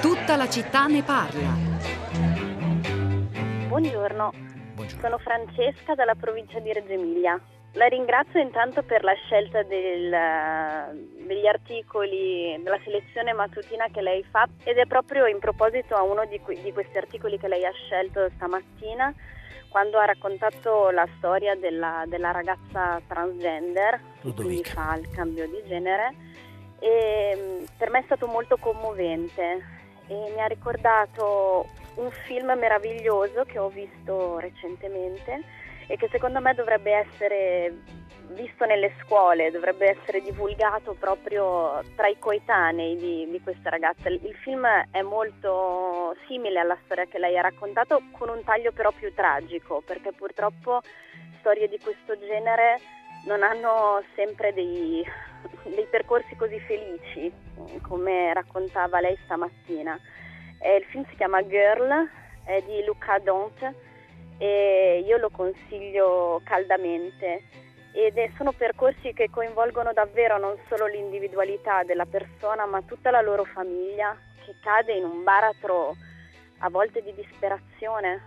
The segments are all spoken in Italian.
Tutta la città ne parla. Buongiorno. Buongiorno. sono Francesca dalla provincia di Reggio Emilia. La ringrazio intanto per la scelta del, degli articoli, della selezione mattutina che lei fa ed è proprio in proposito a uno di, que- di questi articoli che lei ha scelto stamattina quando ha raccontato la storia della, della ragazza transgender, che quindi fa il cambio di genere. E per me è stato molto commovente e mi ha ricordato un film meraviglioso che ho visto recentemente e che secondo me dovrebbe essere visto nelle scuole, dovrebbe essere divulgato proprio tra i coetanei di, di questa ragazza. Il film è molto simile alla storia che lei ha raccontato, con un taglio però più tragico, perché purtroppo storie di questo genere non hanno sempre dei, dei percorsi così felici, come raccontava lei stamattina. Eh, il film si chiama Girl, è di Luca Dont e io lo consiglio caldamente. Ed è- sono percorsi che coinvolgono davvero non solo l'individualità della persona ma tutta la loro famiglia che cade in un baratro a volte di disperazione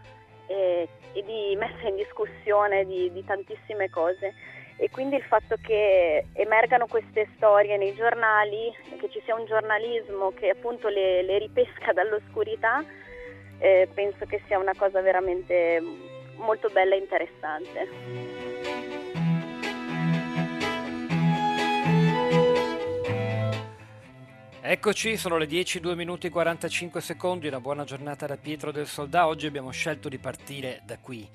e, e di messa in discussione di, di tantissime cose. E quindi il fatto che emergano queste storie nei giornali, che ci sia un giornalismo che appunto le, le ripesca dall'oscurità, eh, penso che sia una cosa veramente molto bella e interessante. Eccoci, sono le 10, 2 minuti e 45 secondi, una buona giornata da Pietro del Soldà. Oggi abbiamo scelto di partire da qui.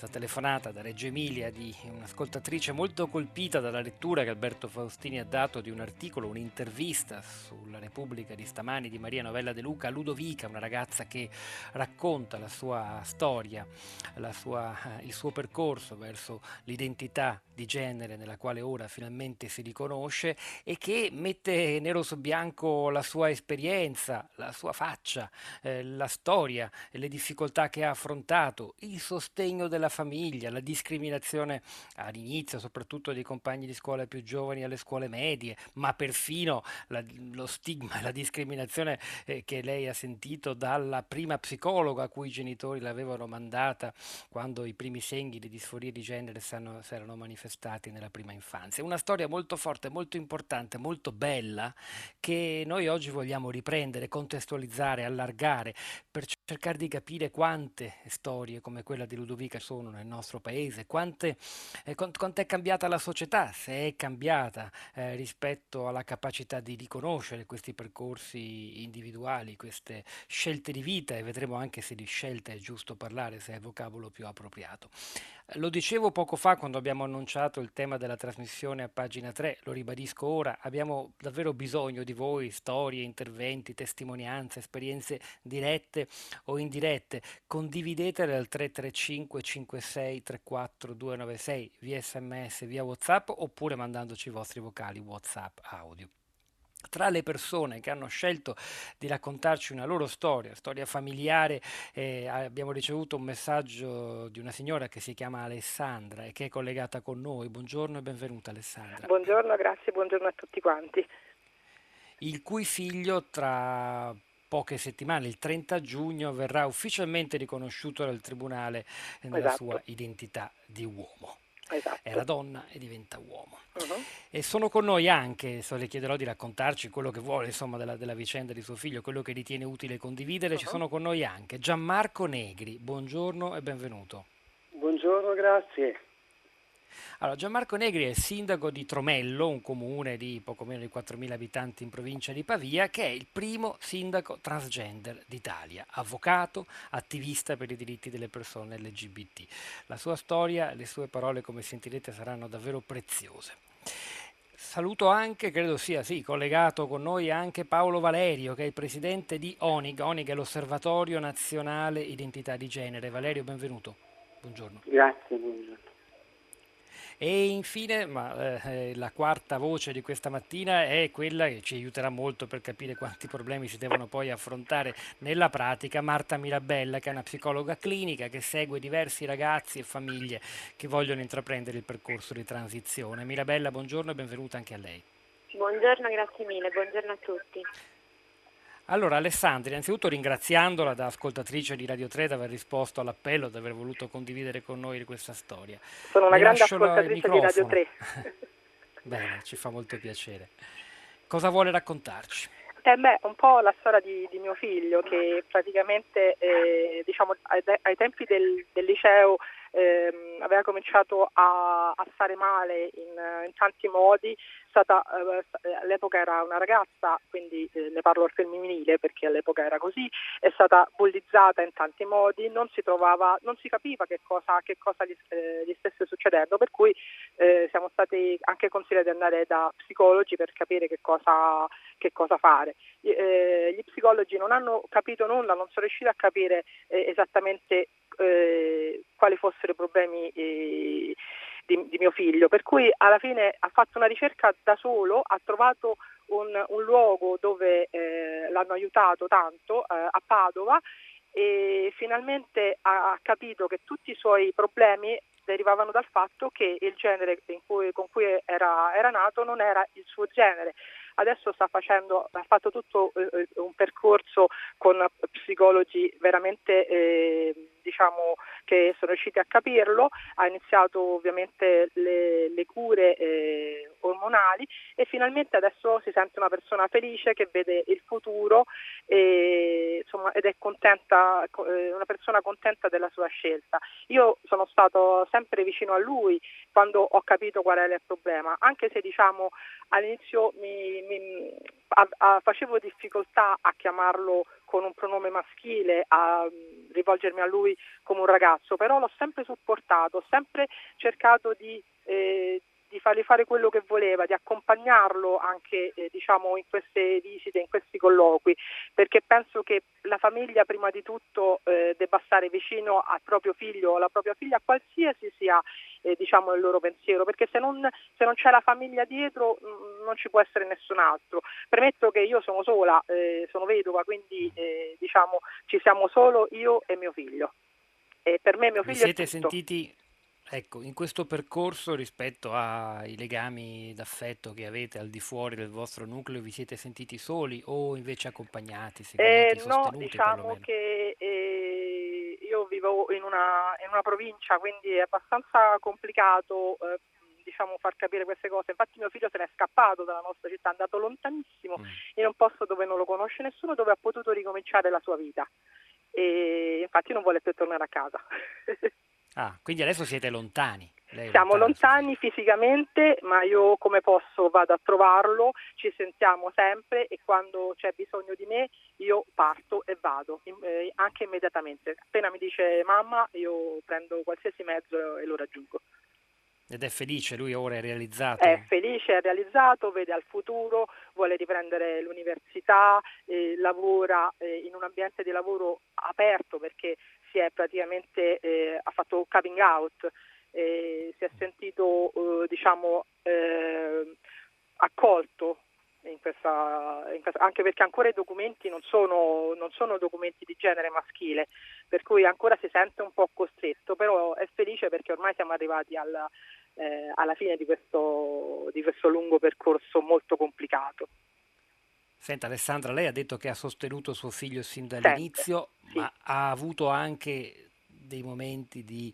Questa telefonata da Reggio Emilia di un'ascoltatrice molto colpita dalla lettura che Alberto Faustini ha dato di un articolo, un'intervista sulla Repubblica di stamani di Maria Novella De Luca Ludovica, una ragazza che racconta la sua storia, la sua- il suo percorso verso l'identità di genere nella quale ora finalmente si riconosce e che mette nero su bianco la sua esperienza, la sua faccia, eh, la storia, le difficoltà che ha affrontato, il sostegno della famiglia, la discriminazione all'inizio, soprattutto dei compagni di scuola più giovani alle scuole medie, ma perfino la- lo stigma e la discriminazione eh, che lei ha sentito dalla prima psicologa a cui i genitori l'avevano mandata quando i primi segni di disforia di genere si erano manifestati nella prima infanzia. Una storia molto forte, molto importante, molto bella che noi oggi vogliamo riprendere, contestualizzare, allargare per cercare di capire quante storie come quella di Ludovica sono nel nostro paese, quante, eh, quant- quanto è cambiata la società, se è cambiata eh, rispetto alla capacità di riconoscere questi percorsi individuali, queste scelte di vita e vedremo anche se di scelte è giusto parlare, se è il vocabolo più appropriato. Lo dicevo poco fa quando abbiamo annunciato il tema della trasmissione a pagina 3, lo ribadisco ora, abbiamo davvero bisogno di voi, storie, interventi, testimonianze, esperienze dirette o indirette. Condividetele al 335 56 34 296 via sms, via whatsapp oppure mandandoci i vostri vocali whatsapp audio. Tra le persone che hanno scelto di raccontarci una loro storia, storia familiare, eh, abbiamo ricevuto un messaggio di una signora che si chiama Alessandra e che è collegata con noi. Buongiorno e benvenuta Alessandra. Buongiorno, grazie, buongiorno a tutti quanti. il cui figlio tra poche settimane, il 30 giugno, verrà ufficialmente riconosciuto dal tribunale nella Esatto. sua identità di uomo. Esatto. Era donna e diventa uomo. Mhm. E sono con noi anche, adesso le chiederò di raccontarci quello che vuole, insomma, della, della vicenda di suo figlio, quello che ritiene utile condividere. Ci Mhm. sono con noi anche Gianmarco Negri. Buongiorno e benvenuto. Buongiorno, grazie. Allora, Gianmarco Negri è sindaco di Tromello, un comune di poco meno di 4.000 abitanti in provincia di Pavia, che è il primo sindaco transgender d'Italia, avvocato, attivista per i diritti delle persone LGBT. La sua storia, le sue parole, come sentirete, saranno davvero preziose. Saluto anche, credo sia sì, collegato con noi anche Paolo Valerio, che è il presidente di ONIG. ONIG è l'Osservatorio Nazionale Identità di Genere. Valerio, benvenuto. Buongiorno. Grazie, buongiorno. E infine, ma, eh, la quarta voce di questa mattina è quella che ci aiuterà molto per capire quanti problemi si devono poi affrontare nella pratica, Marta Mirabella, che è una psicologa clinica che segue diversi ragazzi e famiglie che vogliono intraprendere il percorso di transizione. Mirabella, buongiorno e benvenuta anche a lei. Buongiorno, grazie mille, buongiorno a tutti. Allora, Alessandra, innanzitutto ringraziandola da ascoltatrice di Radio 3 di aver risposto all'appello, di aver voluto condividere con noi questa storia. Sono una Le grande ascoltatrice di Radio 3. Bene, ci fa molto piacere. Cosa vuole raccontarci? Eh beh, un po' la storia di, di mio figlio che praticamente eh, diciamo, ai, ai tempi del, del liceo ehm, aveva cominciato a, a stare male in, in tanti modi, stata, eh, all'epoca era una ragazza, quindi eh, ne parlo al femminile perché all'epoca era così, è stata bullizzata in tanti modi, non si trovava, non si capiva che cosa, che cosa gli, eh, gli stesse succedendo, per cui eh, siamo stati anche consigliati di andare da psicologi per capire che cosa, che cosa fare. Gli, eh, gli psicologi non hanno capito nulla, non sono riusciti a capire eh, esattamente eh, quali fossero i problemi eh, di, di mio figlio, per cui alla fine ha fatto una ricerca da solo, ha trovato un, un luogo dove eh, l'hanno aiutato tanto eh, a Padova e finalmente ha capito che tutti i suoi problemi derivavano dal fatto che il genere cui, con cui era, era, nato non era il suo genere. Adesso facendo, ha fatto tutto eh, un percorso con psicologi veramente eh, diciamo che sono riusciti a capirlo, ha iniziato ovviamente le, le cure eh, ormonali e finalmente adesso si sente una persona felice che vede il futuro e, insomma, ed è contenta, eh, una persona contenta della sua scelta. Io sono stato sempre vicino a lui quando ho capito qual era il problema, anche se diciamo all'inizio mi, mi, a, a, facevo difficoltà a chiamarlo con un pronome maschile, a mm, rivolgermi a lui come un ragazzo, però l'ho sempre supportato, ho sempre cercato di, eh, di fargli fare quello che voleva, di accompagnarlo anche eh, diciamo, in queste visite, in questi colloqui, perché penso che la famiglia prima di tutto eh, debba stare vicino al proprio figlio o alla propria figlia, qualsiasi sia eh, diciamo, il loro pensiero, perché se non, se non, c'è la famiglia dietro mh, mm, non ci può essere nessun altro. Premetto che io sono sola, eh, sono vedova, quindi eh, diciamo, ci siamo solo io e mio figlio. E per me mio figlio Vi siete sentiti Ecco, in questo percorso rispetto ai legami d'affetto che avete al di fuori del vostro nucleo, vi siete sentiti soli o invece accompagnati, Eh, seguiti, no, sostenuti diciamo perlomeno? che eh, io vivo in una, in una provincia, quindi è abbastanza complicato eh, diciamo, far capire queste cose. Infatti mio figlio se n'è scappato dalla nostra città, è andato lontanissimo Mm. in un posto dove non lo conosce nessuno, dove ha potuto ricominciare la sua vita. E infatti non vuole più tornare a casa. Ah, quindi adesso siete lontani. Lei Siamo lontana, lontani fisicamente, ma io come posso vado a trovarlo, ci sentiamo sempre e quando c'è bisogno di me io parto e vado, eh, anche immediatamente. Appena mi dice mamma io prendo qualsiasi mezzo e lo raggiungo. Ed è felice, lui ora è realizzato. È felice, è realizzato, vede al futuro, vuole riprendere l'università, eh, lavora eh, in un ambiente di lavoro aperto perché si è praticamente eh, ha fatto coming out, eh, si è sentito eh, diciamo eh, accolto in questa, in questa- anche perché ancora i documenti non sono, non sono documenti di genere maschile, per cui ancora si sente un po' costretto, però è felice perché ormai siamo arrivati alla, eh, alla fine di questo, di questo lungo percorso molto complicato. Senta Alessandra, lei ha detto che ha sostenuto suo figlio sin Sempre, dall'inizio, sì. ma ha avuto anche dei momenti di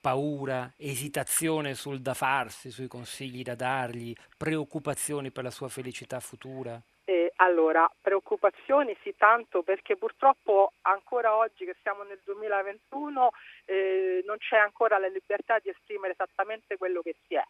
paura, esitazione sul da farsi, sui consigli da dargli, preoccupazioni per la sua felicità futura? Eh, allora, preoccupazioni sì tanto perché purtroppo ancora oggi che siamo nel 2021 eh, non c'è ancora la libertà di esprimere esattamente quello che si è.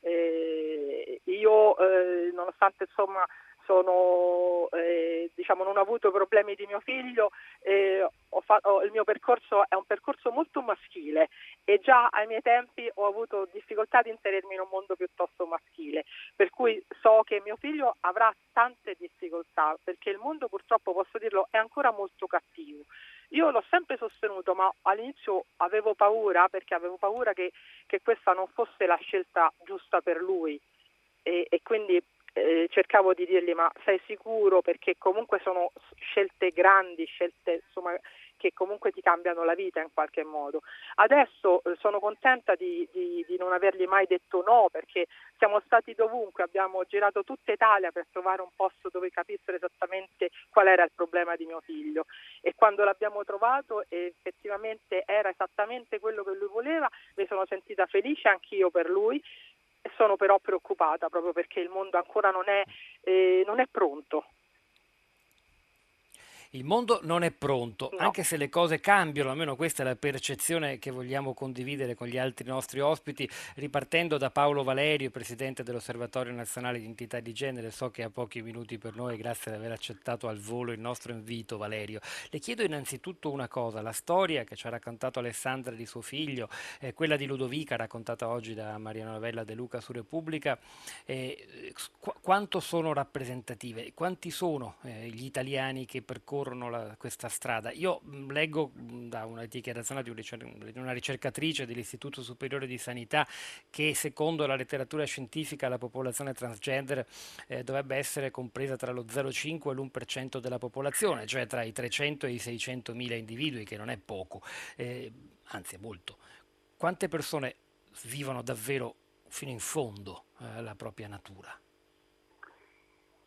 Eh, io eh, nonostante insomma sono, eh, diciamo, non ho avuto problemi di mio figlio, eh, ho fa- ho- il mio percorso è un percorso molto maschile e già ai miei tempi ho avuto difficoltà di inserirmi in un mondo piuttosto maschile, per cui so che mio figlio avrà tante difficoltà perché il mondo purtroppo, posso dirlo, è ancora molto cattivo. io l'ho sempre sostenuto, ma all'inizio avevo paura perché avevo paura che, che questa non fosse la scelta giusta per lui e, e quindi eh, cercavo di dirgli ma sei sicuro perché comunque sono scelte grandi, scelte insomma, che comunque ti cambiano la vita in qualche modo. Adesso eh, sono contenta di, di, di, non avergli mai detto no perché siamo stati dovunque, abbiamo girato tutta Italia per trovare un posto dove capissero esattamente qual era il problema di mio figlio e quando l'abbiamo trovato effettivamente era esattamente quello che lui voleva, mi sono sentita felice anch'io per lui sono però preoccupata proprio perché il mondo ancora non è, eh, non è pronto il mondo non è pronto, no. anche se le cose cambiano, almeno questa è la percezione che vogliamo condividere con gli altri nostri ospiti, ripartendo da Paolo Valerio, presidente dell'Osservatorio Nazionale di Identità di Genere. So che ha pochi minuti per noi, grazie di aver accettato al volo il nostro invito, Valerio. Le chiedo innanzitutto una cosa, la storia che ci ha raccontato Alessandra di suo figlio, eh, quella di Ludovica raccontata oggi da Maria Novella De Luca su Repubblica, eh, qu- quanto sono rappresentative? Quanti sono eh, gli italiani che percorrono percorrono la, questa strada. Io leggo da una dichiarazione di una ricercatrice dell'Istituto Superiore di Sanità che secondo la letteratura scientifica la popolazione transgender eh, dovrebbe essere compresa tra lo 0,5 e l'1% della popolazione, cioè tra i 300 e i 600 mila individui, che non è poco, eh, anzi è molto. Quante persone vivono davvero fino in fondo eh, la propria natura?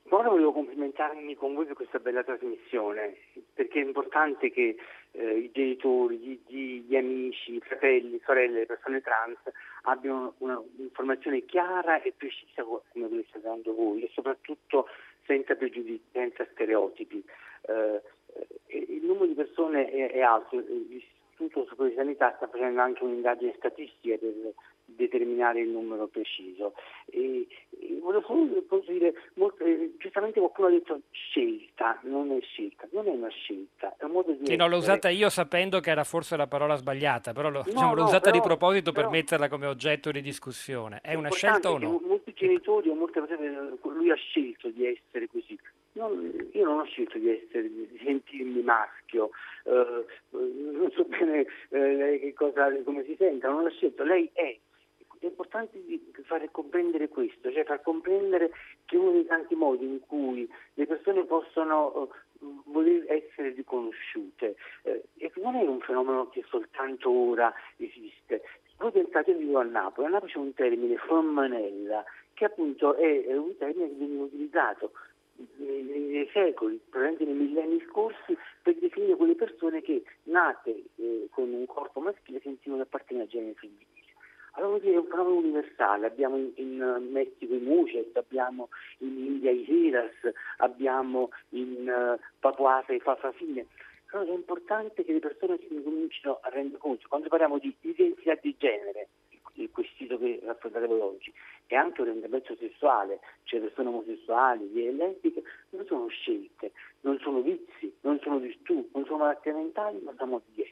Ora volevo complimentarmi con voi per questa bella trasmissione, perché è importante che eh, i genitori, gli, gli, gli, amici, i fratelli, sorelle, le persone trans abbiano un'informazione chiara e precisa come ve state dando voi e soprattutto senza pregiudizi, senza stereotipi. Eh, eh il numero di persone è, è alto, l'Istituto Superiore di Sanità sta facendo anche un'indagine statistica per determinare il numero preciso. E, e volevo solo dire, molto, eh, giustamente qualcuno ha detto scelta, non è scelta, non è una scelta, è un modo di... Sì, no, l'ho usata io sapendo che era forse la parola sbagliata, però lo, no, diciamo, l'ho no, usata però, di proposito per metterla come oggetto di discussione. È, una scelta o no? Molti genitori o molte persone, lui ha scelto di essere così. Non, io non ho scelto di, essere, di sentirmi maschio, uh, non so bene che cosa, come si senta, non l'ho scelto, lei è è importante fare comprendere questo, cioè far comprendere che uno dei tanti modi in cui le persone possono uh, voler essere riconosciute eh, e non è un fenomeno che soltanto ora esiste. Voi pensate, io a Napoli, a Napoli c'è un termine, formanella, che appunto è, è un termine che viene utilizzato nei, nei secoli, probabilmente nei millenni scorsi, per definire quelle persone che nate eh, con un corpo maschile sentivano appartenere al genere femminile. Allora è un fenomeno universale, abbiamo in, in Messico i Mucet, abbiamo in India i Hiras, abbiamo in uh, Papua i Fafafine. Allora è importante che le persone si comincino a rendere conto, quando parliamo di identità di genere, il quesito che raffronteremo oggi, e anche orientamento sessuale, cioè persone omosessuali, gay e lesbiche, non sono scelte, non sono vizi, non sono virtù, non sono malattie mentali, ma sono di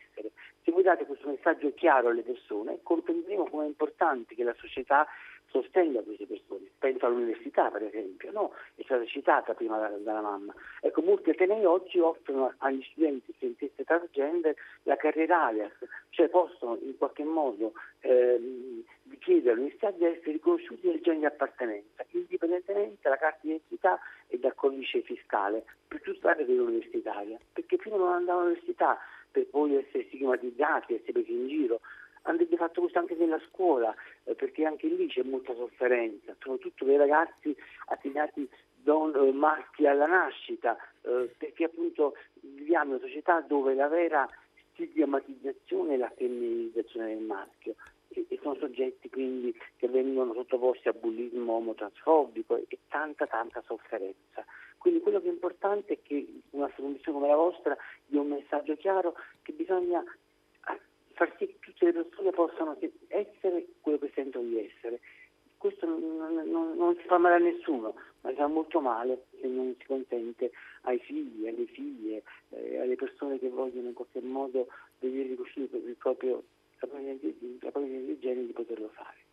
voi date questo messaggio chiaro alle persone, comprenderemo è importante che la società sostenga queste persone. Penso all'università, per esempio, no? È stata citata prima dalla, dalla mamma. Ecco, molti atenei oggi offrono agli studenti studentesse transgender la carriera alias, cioè possono in qualche modo ehm, chiedere all'università di essere riconosciuti nel genere di appartenenza, indipendentemente dalla carta di identità e dal codice fiscale, per tutta la perché fino a non andare all'università per poi essere stigmatizzati, essere presi in giro. Andrebbe fatto questo anche nella scuola, eh, perché anche lì c'è molta sofferenza. Sono tutti dei ragazzi assegnati don, eh, maschi alla nascita, eh, perché appunto viviamo in una società dove la vera stigmatizzazione è la femminilizzazione del maschio e, e sono soggetti quindi che vengono sottoposti a bullismo omotransfobico e, e tanta tanta sofferenza. Quindi quello che è importante è che una trasmissione come la vostra dia un messaggio chiaro che bisogna far sì che tutte le persone possano essere quello che sentono di essere. Questo non, non, non si fa male a nessuno, ma si fa molto male se non si consente ai figli, alle figlie, eh, alle persone che vogliono in qualche modo vedere riconosciuto il proprio, la propria di genere di poterlo fare.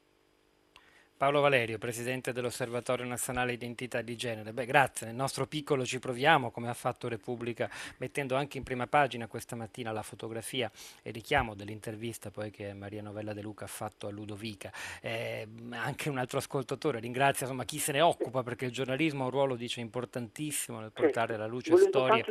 Paolo Valerio, presidente dell'Osservatorio Nazionale Identità di Genere. Beh, grazie, nel nostro piccolo ci proviamo, come ha fatto Repubblica, mettendo anche in prima pagina questa mattina la fotografia e richiamo dell'intervista poi che Maria Novella De Luca ha fatto a Ludovica. Eh, anche un altro ascoltatore ringrazia insomma, chi se ne occupa perché il giornalismo ha un ruolo, dice, importantissimo nel portare alla luce Volevo storie,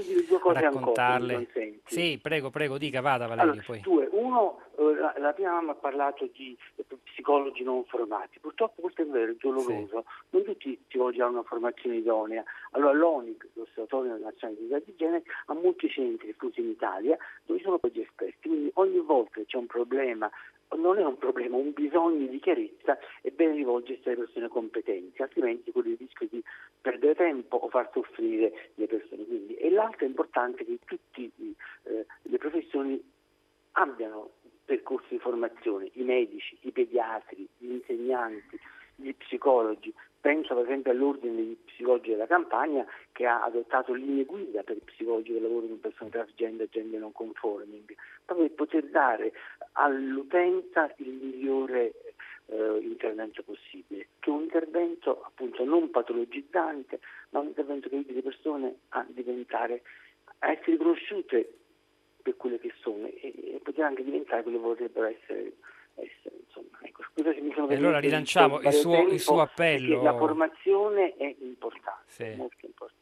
raccontarle. Ancora, sì, prego, prego, dica, vada Valerio. Allora, poi. Due, uno, eh, la, la prima mamma ha parlato di psicologi non formati. Purtroppo questo è vero, è doloroso. Sì. Non tutti psicologi hanno una formazione idonea. Allora l'ONIC, l'Osservatorio Nazionale di Identità di Genere, ha molti centri diffusi in Italia dove sono poi esperti. Quindi ogni volta che c'è un problema non è un problema, un bisogno di chiarezza, è bene rivolgersi alle persone competenti, altrimenti quello il rischio di perdere tempo o far soffrire le persone. Quindi, e l'altro è importante che tutte eh, le professioni abbiano percorsi di formazione, i medici, i pediatri, gli insegnanti, gli psicologi. Penso per esempio all'ordine degli psicologi della campagna che ha adottato linee guida per i psicologi che lavorano con persone transgender e gender non conforming, proprio per poter dare all'utenza il migliore eh, intervento possibile, che è un intervento appunto non patologizzante, ma un intervento che aiuti le persone a diventare, a essere riconosciute per quelle che sono e, e poter anche diventare quello che vorrebbero essere. essere insomma. Ecco, e allora rilanciamo il suo, il suo appello. La formazione è importante, sì. molto importante.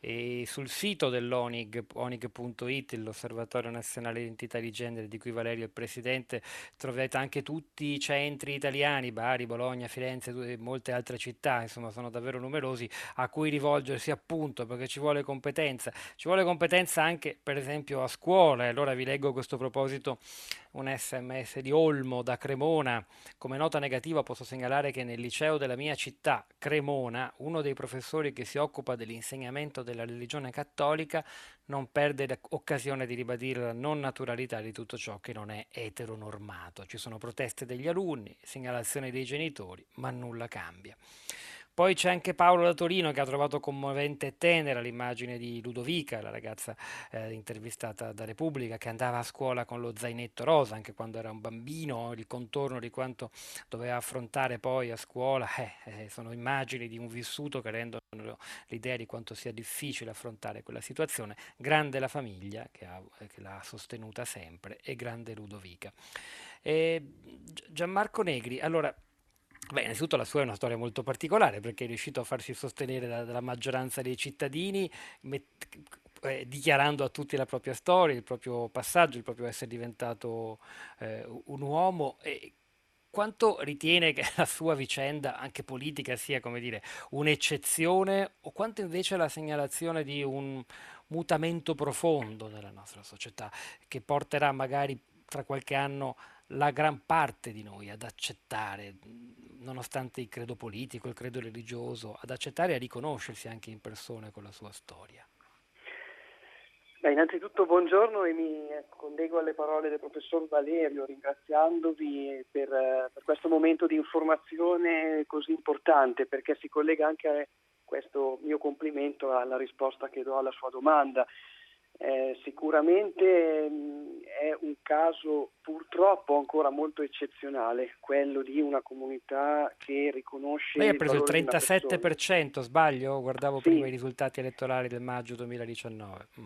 E sul sito dell'ONIG, onig.it, l'Osservatorio Nazionale Identità di Genere di cui Valerio è il presidente, trovate anche tutti i centri italiani, Bari, Bologna, Firenze e molte altre città, insomma sono davvero numerosi, a cui rivolgersi appunto perché ci vuole competenza. Ci vuole competenza anche per esempio a scuola, e allora vi leggo a questo proposito un sms di Olmo da Cremona. Come nota negativa posso segnalare che nel liceo della mia città, Cremona, uno dei professori che si occupa dell'insegnamento della religione cattolica non perde occasione di ribadire la non naturalità di tutto ciò che non è eteronormato. Ci sono proteste degli alunni, segnalazioni dei genitori, ma nulla cambia. Poi c'è anche Paolo da Torino che ha trovato commovente e tenera l'immagine di Ludovica, la ragazza eh, intervistata da Repubblica, che andava a scuola con lo zainetto rosa anche quando era un bambino, il contorno di quanto doveva affrontare poi a scuola, eh, eh, sono immagini di un vissuto che rendono l'idea di quanto sia difficile affrontare quella situazione. Grande la famiglia che, ha, che l'ha sostenuta sempre e grande Ludovica. Gianmarco Negri, allora Beh, innanzitutto la sua è una storia molto particolare perché è riuscito a farsi sostenere da, dalla maggioranza dei cittadini, met, eh, dichiarando a tutti la propria storia, il proprio passaggio, il proprio essere diventato eh, un uomo. E quanto ritiene che la sua vicenda, anche politica, sia come dire, un'eccezione o quanto invece la segnalazione di un mutamento profondo nella nostra società che porterà magari tra qualche anno la gran parte di noi ad accettare, nonostante il credo politico, il credo religioso, ad accettare e a riconoscersi anche in persone con la sua storia? Beh, innanzitutto buongiorno e mi collego alle parole del professor Valerio ringraziandovi per, per, questo momento di informazione così importante perché si collega anche a questo mio complimento alla risposta che do alla sua domanda. Eh, sicuramente mh, è un caso purtroppo ancora molto eccezionale, quello di una comunità che riconosce... Lei ha preso il 37%, sbaglio? Guardavo sì. prima i risultati elettorali del maggio 2019. Mm.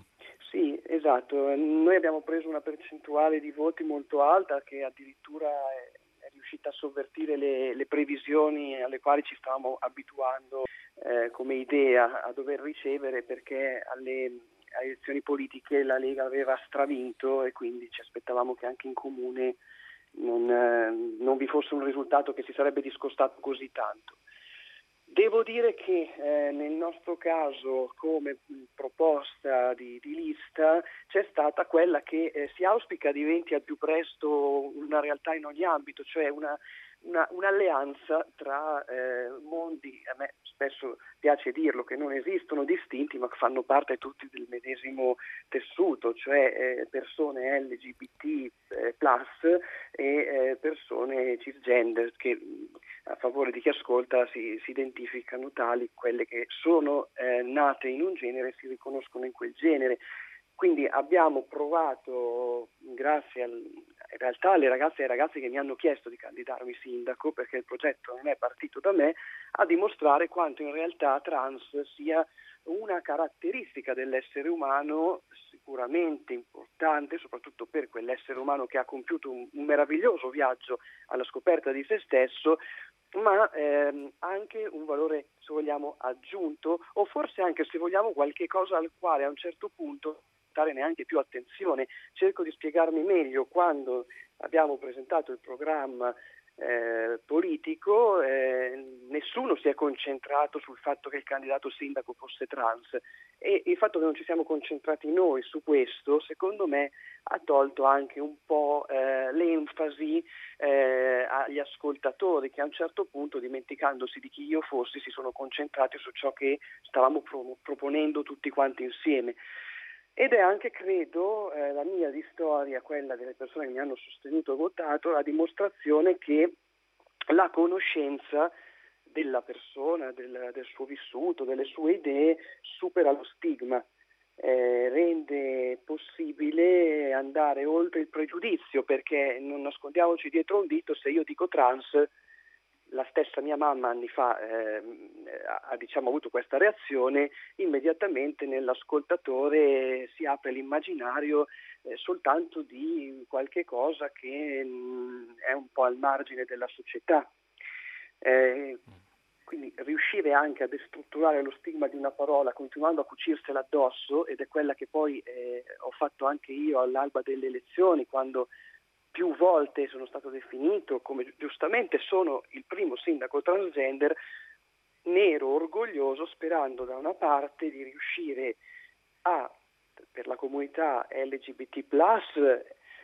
Sì, esatto. Noi abbiamo preso una percentuale di voti molto alta che addirittura è, è riuscita a sovvertire le, le, previsioni alle quali ci stavamo abituando eh, come idea a dover ricevere perché alle alle elezioni politiche la Lega aveva stravinto e quindi ci aspettavamo che anche in comune non, eh, non vi fosse un risultato che si sarebbe discostato così tanto. Devo dire che eh, nel nostro caso come proposta di, di, lista c'è stata quella che eh, si auspica diventi al più presto una realtà in ogni ambito, cioè una una, un'alleanza tra eh, mondi, a me spesso piace dirlo, che non esistono distinti ma che fanno parte tutti del medesimo tessuto, cioè eh, persone LGBT eh, plus e eh, persone cisgender che a favore di chi ascolta si, si identificano tali, quelle che sono eh, nate in un genere e si riconoscono in quel genere. Quindi abbiamo provato, grazie al, in realtà alle ragazze e ai ragazzi che mi hanno chiesto di candidarmi sindaco, perché il progetto non è partito da me, a dimostrare quanto in realtà trans sia una caratteristica dell'essere umano sicuramente importante, soprattutto per quell'essere umano che ha compiuto un, un meraviglioso viaggio alla scoperta di se stesso, ma ehm, anche un valore, se vogliamo, aggiunto o forse anche, se vogliamo, qualche cosa al quale a un certo punto dare neanche più attenzione. Cerco di spiegarmi meglio quando abbiamo presentato il programma eh, politico, eh, nessuno si è concentrato sul fatto che il candidato sindaco fosse trans e il fatto che non ci siamo concentrati noi su questo, secondo me, ha tolto anche un po' eh, l'enfasi eh, agli ascoltatori che a un certo punto, dimenticandosi di chi io fossi, si sono concentrati su ciò che stavamo pro- proponendo tutti quanti insieme. Ed è anche, credo, eh, la mia di storia, quella delle persone che mi hanno sostenuto e votato, la dimostrazione che la conoscenza della persona, del, del suo vissuto, delle sue idee, supera lo stigma, eh, rende possibile andare oltre il pregiudizio, perché non nascondiamoci dietro un dito, se io dico trans la stessa mia mamma anni fa eh, ha diciamo, avuto questa reazione, immediatamente nell'ascoltatore si apre l'immaginario eh, soltanto di qualche cosa che mh, mm, è un po' al margine della società. Eh, quindi riuscire anche a destrutturare lo stigma di una parola continuando a cucirsela addosso, ed è quella che poi eh, ho fatto anche io all'alba delle elezioni, quando più volte sono stato definito come giustamente sono il primo sindaco transgender, ne ero orgoglioso sperando da una parte di riuscire a, per la comunità LGBT,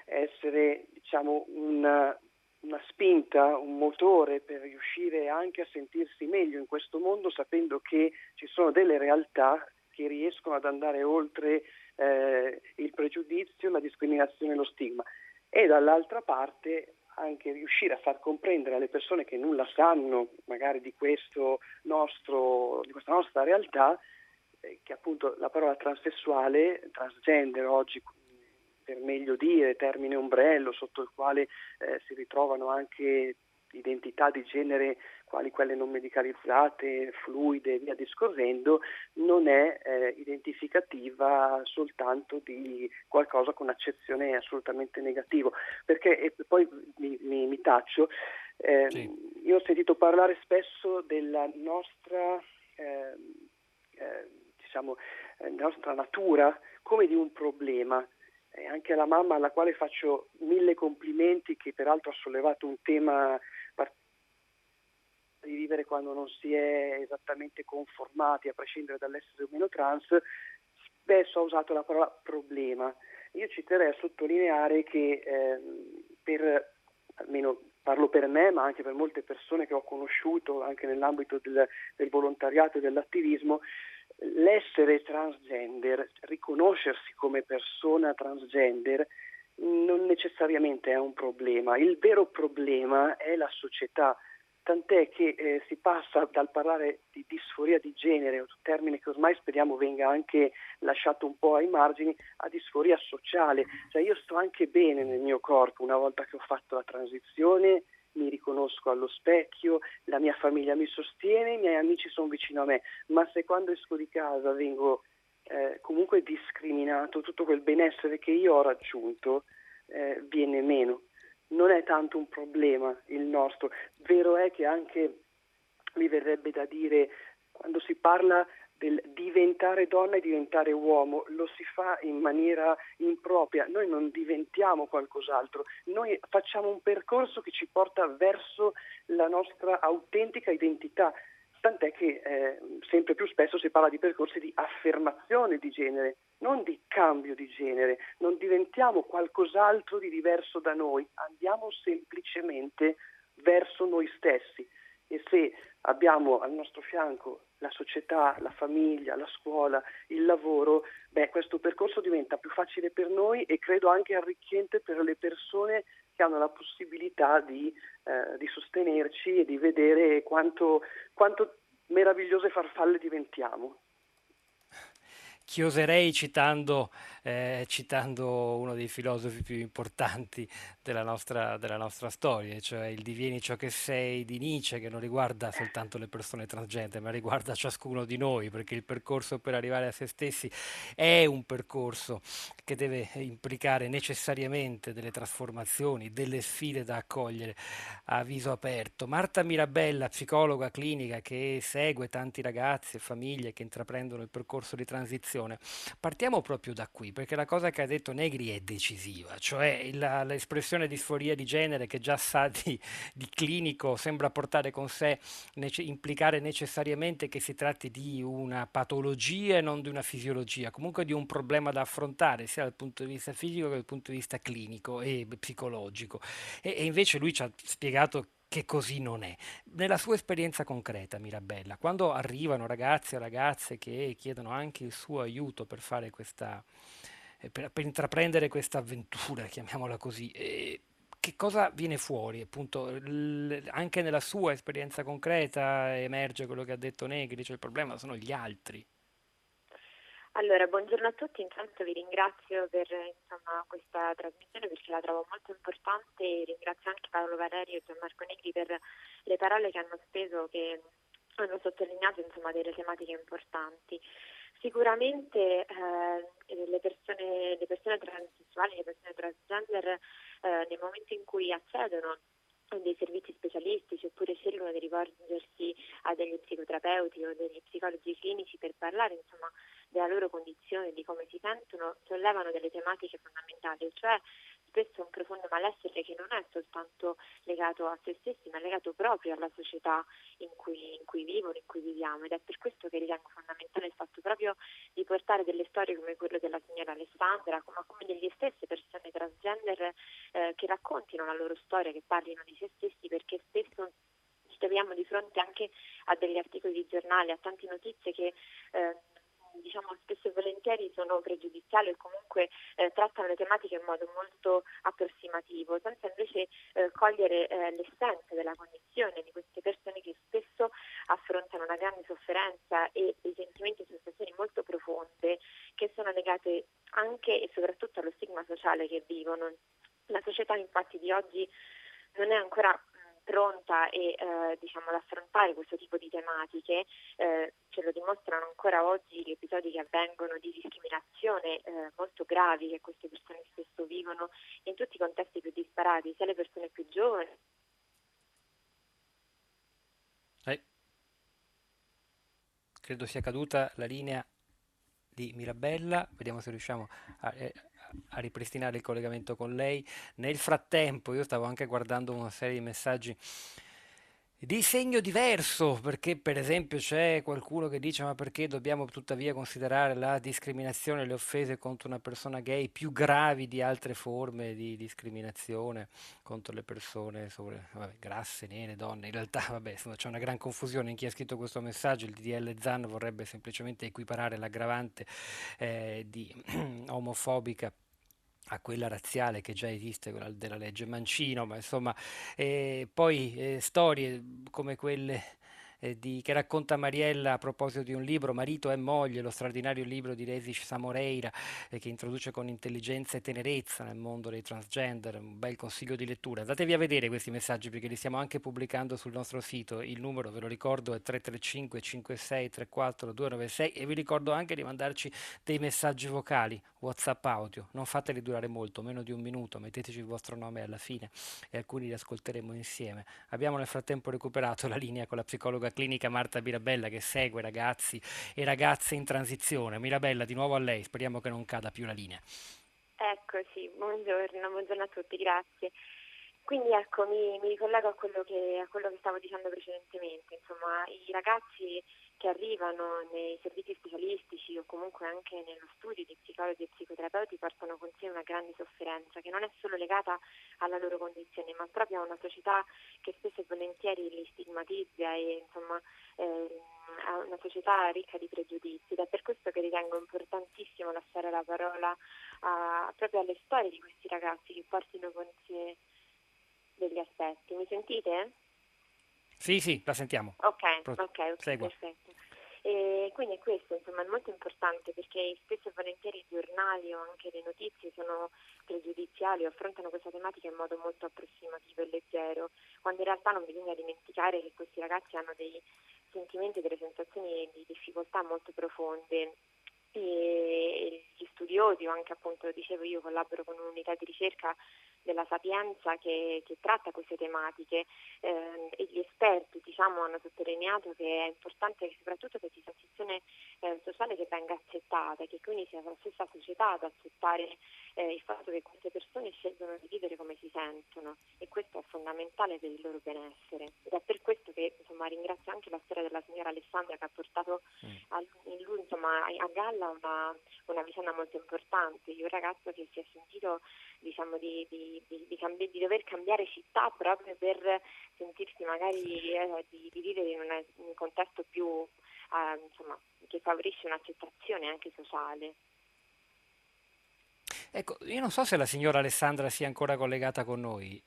essere diciamo, una, una spinta, un motore per riuscire anche a sentirsi meglio in questo mondo, sapendo che ci sono delle realtà che riescono ad andare oltre eh, il pregiudizio, la discriminazione e lo stigma e dall'altra parte anche riuscire a far comprendere alle persone che nulla sanno magari di, nostro, di questa nostra realtà eh, che appunto la parola transessuale, transgender oggi per meglio dire, termine ombrello sotto il quale eh, si ritrovano anche identità di genere quali quelle non medicalizzate, fluide e via discorrendo, non è eh, identificativa soltanto di qualcosa con accezione assolutamente negativa. Perché, e poi mi, mi, mi taccio, eh, sì. io ho sentito parlare spesso della nostra, ehm, eh, diciamo, eh, nostra natura come di un problema e anche la mamma alla quale faccio mille complimenti che peraltro ha sollevato un tema di vivere quando non si è esattamente conformati, a prescindere dall'essere o meno trans, spesso ha usato la parola problema. Io ci terrei a sottolineare che eh, per, almeno parlo per me, ma anche per molte persone che ho conosciuto anche nell'ambito del, del volontariato e dell'attivismo, l'essere transgender, riconoscersi come persona transgender, non necessariamente è un problema. Il vero problema è la società tant'è che eh, si passa dal parlare di disforia di genere, un termine che ormai speriamo venga anche lasciato un po' ai margini, a disforia sociale. Cioè io sto anche bene nel mio corpo una volta che ho fatto la transizione, mi riconosco allo specchio, la mia famiglia mi sostiene, i miei amici sono vicino a me, ma se quando esco di casa vengo eh, comunque discriminato, tutto quel benessere che io ho raggiunto eh, viene meno non è tanto un problema il nostro. Vero è che anche mi verrebbe da dire quando si parla del diventare donna e diventare uomo, lo si fa in maniera impropria, noi non diventiamo qualcos'altro, noi facciamo un percorso che ci porta verso la nostra autentica identità, tant'è che eh, sempre più spesso si parla di percorsi di affermazione di genere, non di cambio di genere, non diventiamo qualcos'altro di diverso da noi, andiamo semplicemente verso noi stessi. E se abbiamo al nostro fianco la società, la famiglia, la scuola, il lavoro, beh, questo percorso diventa più facile per noi e credo anche arricchente per le persone che hanno la possibilità di, eh, di sostenerci e di vedere quanto, quanto meravigliose farfalle diventiamo. Chioserei citando, eh, citando, uno dei filosofi più importanti della nostra, della nostra, storia, cioè il divieni ciò che sei di Nietzsche, che non riguarda soltanto le persone transgender, ma riguarda ciascuno di noi, perché il percorso per arrivare a se stessi è un percorso che deve implicare necessariamente delle trasformazioni, delle sfide da accogliere a viso aperto. Marta Mirabella, psicologa clinica che segue tanti ragazzi e famiglie che intraprendono il percorso di transizione. Partiamo proprio da qui, perché la cosa che ha detto Negri è decisiva, cioè la, l'espressione disforia di genere che già sa di, di clinico sembra portare con sé, nece, implicare necessariamente che si tratti di una patologia e non di una fisiologia, comunque di un problema da affrontare sia dal punto di vista fisico che dal punto di vista clinico e psicologico. E, e invece lui ci ha spiegato che così non è. Nella sua esperienza concreta, Mirabella, quando arrivano ragazzi e ragazze che chiedono anche il suo aiuto per fare questa, eh, per, per intraprendere questa avventura, chiamiamola così, eh, che cosa viene fuori? Appunto, l- anche nella sua esperienza concreta emerge quello che ha detto Negri, cioè il problema sono gli altri. Allora, buongiorno a tutti, intanto vi ringrazio per insomma, questa trasmissione perché la trovo molto importante e ringrazio anche Paolo Valerio e Gianmarco Negri per le parole che hanno speso, che hanno sottolineato insomma, delle tematiche importanti. Sicuramente eh, le, persone, le persone transessuali, le persone transgender eh, nel momento in cui accedono dei servizi specialistici oppure scelgono di rivolgersi a degli psicoterapeuti o degli psicologi clinici per parlare insomma, della loro condizione, di come si sentono, sollevano delle tematiche fondamentali, cioè spesso un profondo malessere che non è soltanto legato a se stessi, ma è legato proprio alla società in cui, in cui vivono, in cui viviamo. Ed è per questo che ritengo fondamentale il fatto proprio di portare delle storie come quelle della signora Alessandra, come, come delle stesse persone transgender eh, che raccontino la loro storia, che parlino di se stessi, perché spesso ci troviamo di fronte anche a degli articoli di giornale, a tante notizie che eh, diciamo spesso e volentieri sono pregiudiziali o comunque eh, trattano le tematiche in modo molto approssimativo, senza invece eh, cogliere eh, l'essenza della condizione di queste persone che spesso affrontano una grande sofferenza e dei sentimenti e sensazioni molto profonde che sono legate anche e soprattutto allo stigma sociale che vivono. La società infatti di oggi non è ancora pronta e, eh, diciamo, ad affrontare questo tipo di tematiche, eh, ce lo dimostrano ancora oggi gli episodi che avvengono di discriminazione eh, molto gravi che queste persone spesso vivono in tutti i contesti più disparati, sia le persone più giovani. Eh. Credo sia caduta la linea di Mirabella, vediamo se riusciamo a, eh, a ripristinare il collegamento con lei. Nel frattempo io stavo anche guardando una serie di messaggi di segno diverso, perché per esempio c'è qualcuno che dice ma perché dobbiamo tuttavia considerare la discriminazione, le offese contro una persona gay più gravi di altre forme di discriminazione contro le persone sobre, vabbè, grasse, nere, donne. In realtà vabbè, insomma, c'è una gran confusione in chi ha scritto questo messaggio, il DDL ZAN vorrebbe semplicemente equiparare l'aggravante eh, di omofobica a quella razziale che già esiste, quella della legge Mancino, ma insomma, eh, poi eh, storie come quelle eh, di, che racconta Mariella a proposito di un libro, Marito e moglie, lo straordinario libro di Resic Samoreira, eh, che introduce con intelligenza e tenerezza nel mondo dei transgender, un bel consiglio di lettura. Andatevi a vedere questi messaggi perché li stiamo anche pubblicando sul nostro sito, il numero ve lo ricordo è 335 56 34 296 e vi ricordo anche di mandarci dei messaggi vocali, WhatsApp audio, non fateli durare molto, meno di un minuto, metteteci il vostro nome alla fine e alcuni li ascolteremo insieme. Abbiamo nel frattempo recuperato la linea con la psicologa psicologa clinica Marta Mirabella che segue ragazzi e ragazze in transizione. Mirabella, di nuovo a lei, speriamo che non cada più la linea. Eccoci, buongiorno, buongiorno a tutti, grazie. Quindi ecco, mi, mi ricollego a quello, che, a quello, che, stavo dicendo precedentemente, insomma, i ragazzi che arrivano nei servizi specialistici o comunque anche nello studio di psicologi e psicoterapeuti portano con sé una grande sofferenza che non è solo legata alla loro condizione, ma proprio a una società che spesso e volentieri li stigmatizza e insomma eh, a una società ricca di pregiudizi ed è per questo che ritengo importantissimo lasciare la parola a, proprio alle storie di questi ragazzi che portino con sé degli aspetti. Mi sentite? Sì, sì, la sentiamo. Ok, Pro- ok, okay perfetto. E quindi è questo insomma, è molto importante perché spesso e volentieri i giornali o anche le notizie sono pregiudiziali o affrontano questa tematica in modo molto approssimativo e leggero, quando in realtà non bisogna dimenticare che questi ragazzi hanno dei sentimenti, delle sensazioni di difficoltà molto profonde e gli studiosi o anche appunto dicevo io collaboro con un'unità di ricerca della Sapienza che, che tratta queste tematiche eh, e gli esperti diciamo, hanno sottolineato che è importante soprattutto questa transizione eh, sociale che venga accettata, che quindi sia la stessa società ad accettare eh, il fatto che queste persone scelgono di vivere come si sentono e questo è fondamentale per il loro benessere ed è per questo che insomma, ringrazio anche la storia della signora Alessandra che ha portato mm. a, lui, insomma, a galla una, una vicenda molto importante di un ragazzo che si è sentito diciamo, di, di di, di, cambi- di, dover cambiare città proprio per sentirsi magari eh, di, di, vivere in, una, in, un contesto più eh, insomma, che favorisce un'accettazione anche sociale. Ecco, io non so se la signora Alessandra sia ancora collegata con noi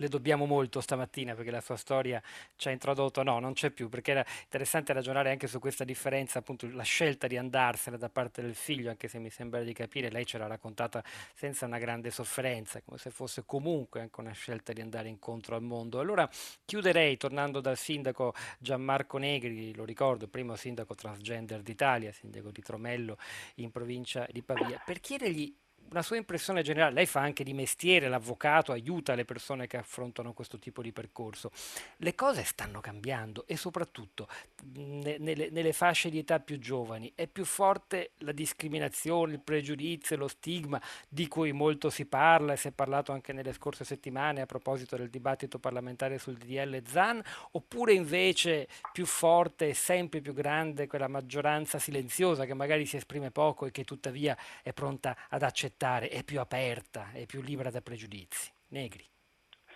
le dobbiamo molto stamattina perché la sua storia ci ha introdotto, no, non c'è più, perché era interessante ragionare anche su questa differenza, appunto la scelta di andarsene da parte del figlio, anche se mi sembra di capire, lei ce l'ha raccontata senza una grande sofferenza, come se fosse comunque anche una scelta di andare incontro al mondo. Allora chiuderei tornando dal sindaco Gianmarco Negri, lo ricordo, primo sindaco transgender d'Italia, sindaco di Tromello in provincia di Pavia, per chiedergli una sua impressione generale, lei fa anche di mestiere, l'avvocato, aiuta le persone che affrontano questo tipo di percorso. Le cose stanno cambiando e soprattutto ne, nelle, nelle, fasce di età più giovani è più forte la discriminazione, il pregiudizio, lo stigma di cui molto si parla e si è parlato anche nelle scorse settimane a proposito del dibattito parlamentare sul DDL ZAN, oppure invece più forte e sempre più grande quella maggioranza silenziosa che magari si esprime poco e che tuttavia è pronta ad accettare accettare, è più aperta, è più libera da pregiudizi. Negri.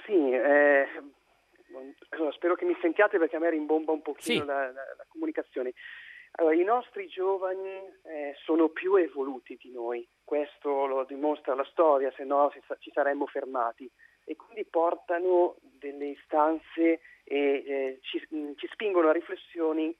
Sì, eh, spero che mi sentiate perché a me rimbomba un pochino sì. la, la, la, comunicazione. Allora, I nostri giovani eh, sono più evoluti di noi, questo lo dimostra la storia, se no ci saremmo fermati e quindi portano delle istanze e eh, ci, ci spingono a riflessioni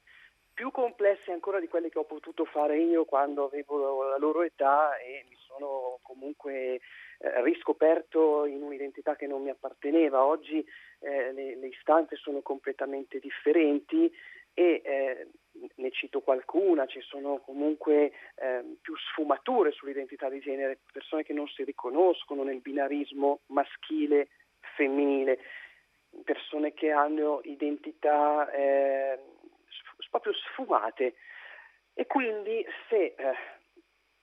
più complesse ancora di quelle che ho potuto fare io quando avevo la loro età e mi sono comunque eh, riscoperto in un'identità che non mi apparteneva. Oggi eh, le, le, istanze sono completamente differenti e eh, ne cito qualcuna, ci sono comunque ehm, più sfumature sull'identità di genere, persone che non si riconoscono nel binarismo maschile, femminile, persone che hanno identità eh, proprio sfumate. E quindi se eh,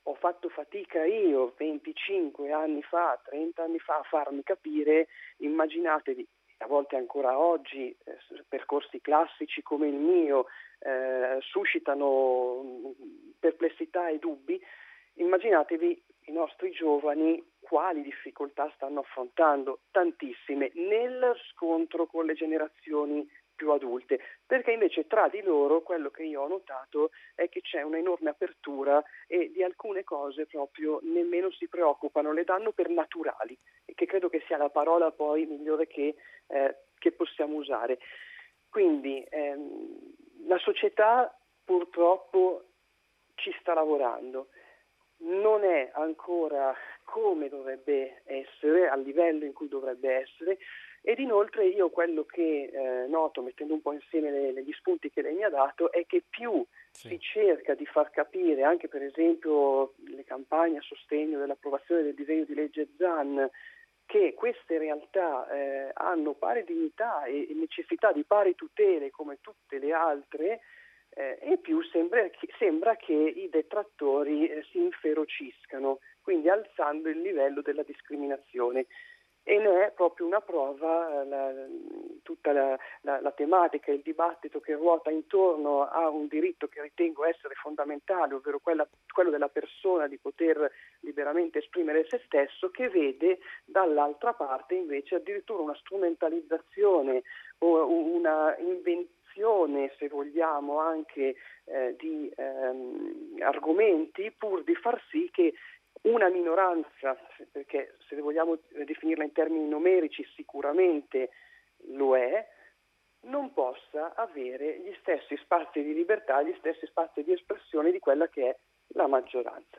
ho fatto fatica io 25 anni fa, 30 anni fa a farmi capire, immaginatevi, a volte ancora oggi, eh, percorsi classici come il mio eh, suscitano mm, perplessità e dubbi, immaginatevi i nostri giovani quali difficoltà stanno affrontando, tantissime, nel scontro con le generazioni più adulte, perché invece tra di loro quello che io ho notato è che c'è un'enorme apertura e di alcune cose proprio nemmeno si preoccupano, le danno per naturali, che credo che sia la parola poi migliore che, eh, che possiamo usare. Quindi ehm, la società purtroppo ci sta lavorando, non è ancora come dovrebbe essere, al livello in cui dovrebbe essere, ed inoltre io quello che eh, noto, mettendo un po' insieme le, gli spunti che lei mi ha dato, è che più sì. si cerca di far capire, anche per esempio le campagne a sostegno dell'approvazione del disegno di legge ZAN, che queste realtà eh, hanno pari dignità e necessità di pari tutele come tutte le altre, eh, e più sembra che, sembra che i detrattori eh, si inferociscano, quindi alzando il livello della discriminazione e ne è proprio una prova la, tutta la, la, la, tematica, il dibattito che ruota intorno a un diritto che ritengo essere fondamentale, ovvero quella, quello della persona di poter liberamente esprimere se stesso, che vede dall'altra parte invece addirittura una strumentalizzazione o una invenzione, se vogliamo, anche eh, di ehm, argomenti pur di far sì che una minoranza, perché se vogliamo definirla in termini numerici sicuramente lo è, non possa avere gli stessi spazi di libertà, gli stessi spazi di espressione di quella che è la maggioranza.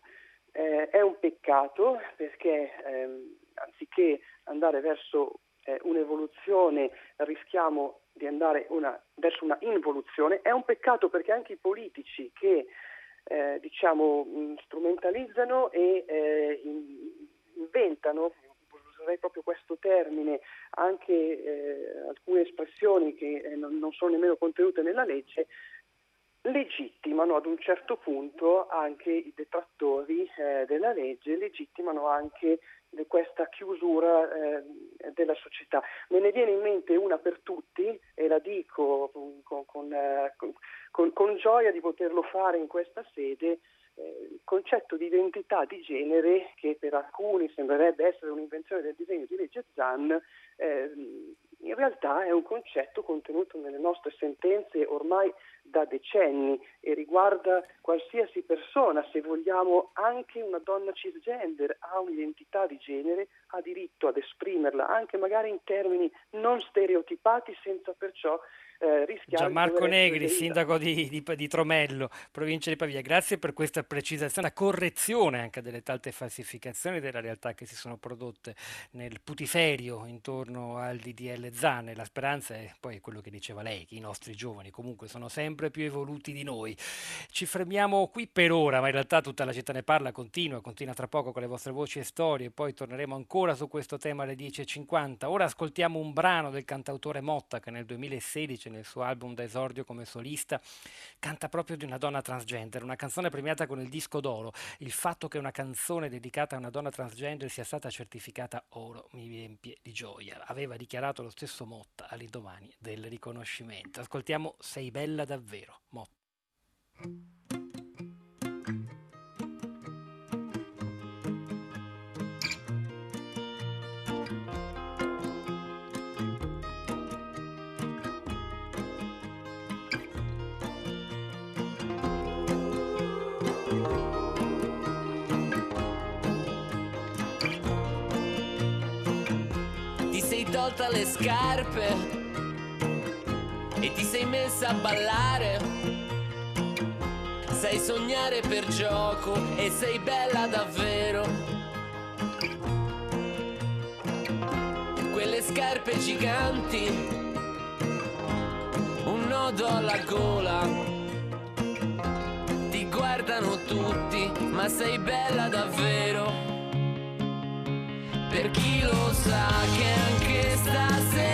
Eh, è un peccato perché ehm, anziché andare verso eh, un'evoluzione rischiamo di andare una, verso una involuzione. È un peccato perché anche i politici che eh, diciamo, strumentalizzano e eh, inventano, userei proprio questo termine, anche eh, alcune espressioni che eh, non, non sono nemmeno contenute nella legge, legittimano ad un certo punto anche i detrattori eh, della legge, legittimano anche questa chiusura eh, della società. Me ne viene in mente una per tutti e la dico con, con, eh, con, con gioia di poterlo fare in questa sede, eh, il concetto di identità di genere che per alcuni sembrerebbe essere un'invenzione del disegno di legge Zan, eh, in realtà è un concetto contenuto nelle nostre sentenze ormai da decenni e riguarda qualsiasi persona, se vogliamo anche una donna cisgender ha un'identità di genere, ha diritto ad esprimerla anche magari in termini non stereotipati senza perciò eh, rischiare Gianmarco Negri, sindaco di, di, di, Tromello, provincia di Pavia, grazie per questa precisazione, correzione anche delle tante falsificazioni della realtà che si sono prodotte nel putiferio intorno al DDL Zane. La speranza è poi quello che diceva lei, che i nostri giovani comunque sono sempre più evoluti di noi. Ci fermiamo qui per ora, ma in realtà tutta la città ne parla, continua, continua tra poco con le vostre voci e storie, poi torneremo ancora su questo tema alle 10.50. Ora ascoltiamo un brano del cantautore Motta che nel 2016 nel suo album da esordio come solista, canta proprio di una donna transgender, una canzone premiata con il disco d'oro. Il fatto che una canzone dedicata a una donna transgender sia stata certificata oro mi riempie di gioia. Aveva dichiarato lo stesso Motta all'indomani del riconoscimento. Ascoltiamo Sei bella davvero, Motta. Tolta le scarpe e ti sei messa a ballare. Sai sognare per gioco e sei bella davvero. Quelle scarpe giganti, un nodo alla gola. Ti guardano tutti, ma sei bella davvero per chi lo sa che anche estás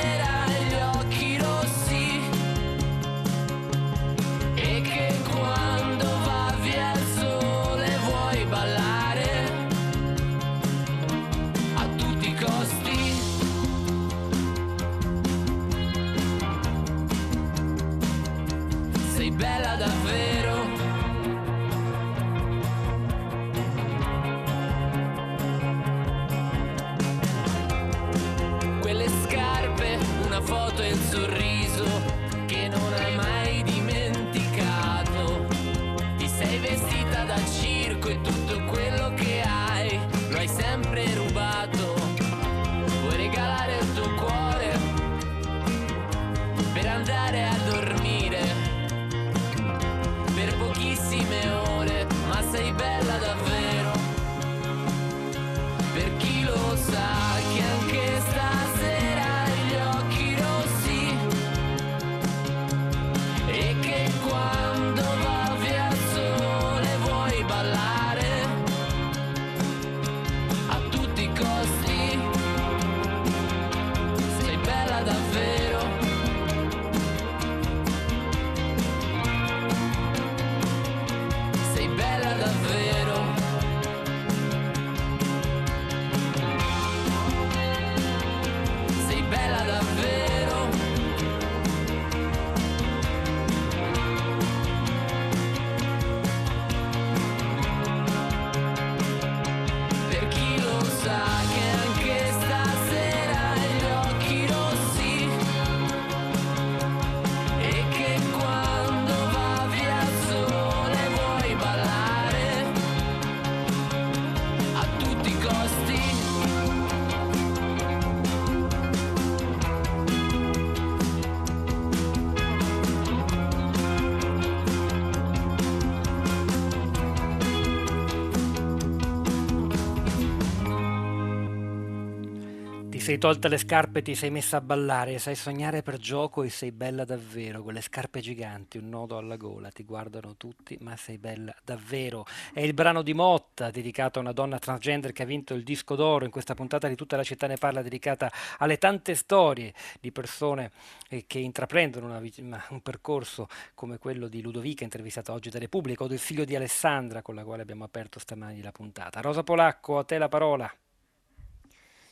sei tolta le scarpe, ti sei messa a ballare, sai sognare per gioco e sei bella davvero. Quelle scarpe giganti, un nodo alla gola, ti guardano tutti, ma sei bella davvero. È il brano di Motta, dedicato a una donna transgender che ha vinto il disco d'oro. In questa puntata di tutta la città ne parla, dedicata alle tante storie di persone eh, che intraprendono una, un percorso come quello di Ludovica, intervistata oggi da Repubblica, o del figlio di Alessandra, con la quale abbiamo aperto stamani la puntata. Rosa Polacco, a te la parola.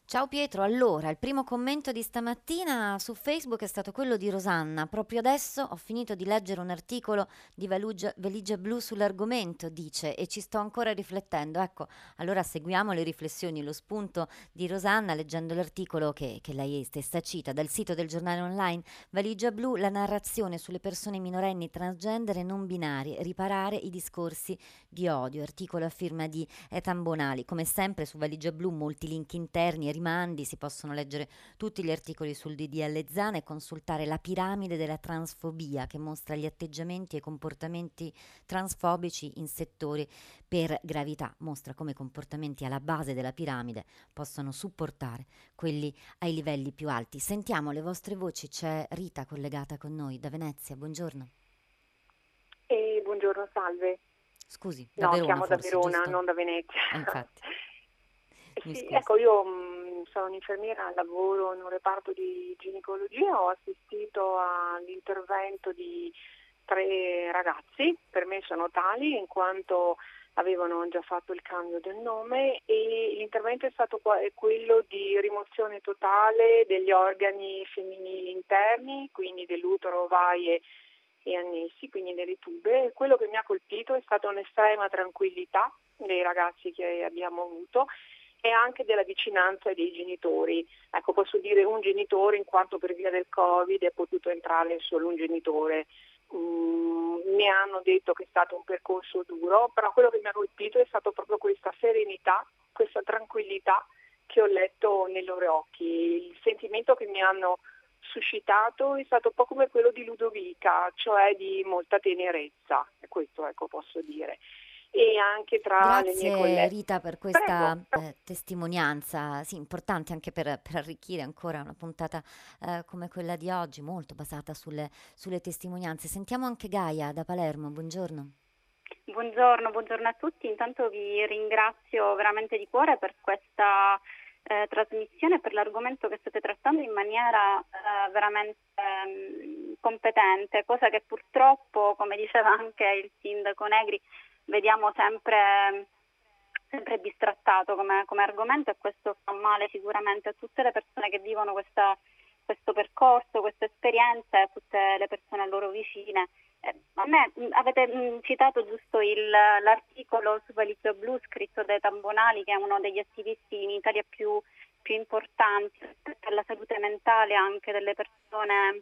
Ciao Pietro, allora il primo commento di stamattina su Facebook è stato quello di Rosanna. Proprio adesso ho finito di leggere un articolo di Valigia Blu sull'argomento, dice, e ci sto ancora riflettendo. Ecco, allora seguiamo le riflessioni, lo spunto di Rosanna leggendo l'articolo che, che lei stessa cita dal sito del giornale online Valigia Blu, la narrazione sulle persone minorenni transgender e non binarie, riparare i discorsi di odio. Articolo a firma di Ethan Bonali. Come sempre su Valigia Blu molti link interni e rimandi, si possono leggere tutti gli articoli sul DDL Zana e consultare la piramide della transfobia che mostra gli atteggiamenti e comportamenti transfobici in settori per gravità, mostra come i comportamenti alla base della piramide possono supportare quelli ai livelli più alti. Sentiamo le vostre voci, c'è Rita collegata con noi da Venezia, buongiorno. E buongiorno, salve. Scusi, da no, Verona, chiamo forse, da Verona, giusto? non da Venezia. Infatti. sì, ecco, io mh, sono un'infermiera, lavoro in un reparto di ginecologia, ho assistito all'intervento di tre ragazzi, per me sono tali in quanto avevano già fatto il cambio del nome e l'intervento è stato quello di rimozione totale degli organi femminili interni, quindi dell'utero, ovaie e annessi, quindi delle tube. Quello che mi ha colpito è stata un'estrema tranquillità dei ragazzi che abbiamo avuto e anche della vicinanza dei genitori. Ecco, posso dire un genitore in quanto per via del Covid è potuto entrare solo un genitore. Mm, hanno detto che è stato un percorso duro, però quello che mi ha colpito è stato proprio questa serenità, questa tranquillità che ho letto nei loro occhi. Il sentimento che mi hanno suscitato è stato un po' come quello di Ludovica, cioè di molta tenerezza, questo ecco posso dire e anche tra Grazie, le mie colleghe. Rita per questa eh, testimonianza, sì, importante anche per, per, arricchire ancora una puntata eh, come quella di oggi, molto basata sulle, sulle, testimonianze. Sentiamo anche Gaia da Palermo, buongiorno. Buongiorno, buongiorno a tutti, intanto vi ringrazio veramente di cuore per questa eh, trasmissione per l'argomento che state trattando in maniera eh, veramente ehm, competente, cosa che purtroppo, come diceva anche il sindaco Negri, vediamo sempre, sempre bistrattato come, come, argomento e questo fa male sicuramente a tutte le persone che vivono questa, questo percorso, questa esperienza e a tutte le persone a loro vicine. Eh, a me avete mh, citato giusto il, l'articolo su Valigia Blu scritto da Tambonali che è uno degli attivisti in Italia più, più importanti rispetto alla salute mentale anche delle persone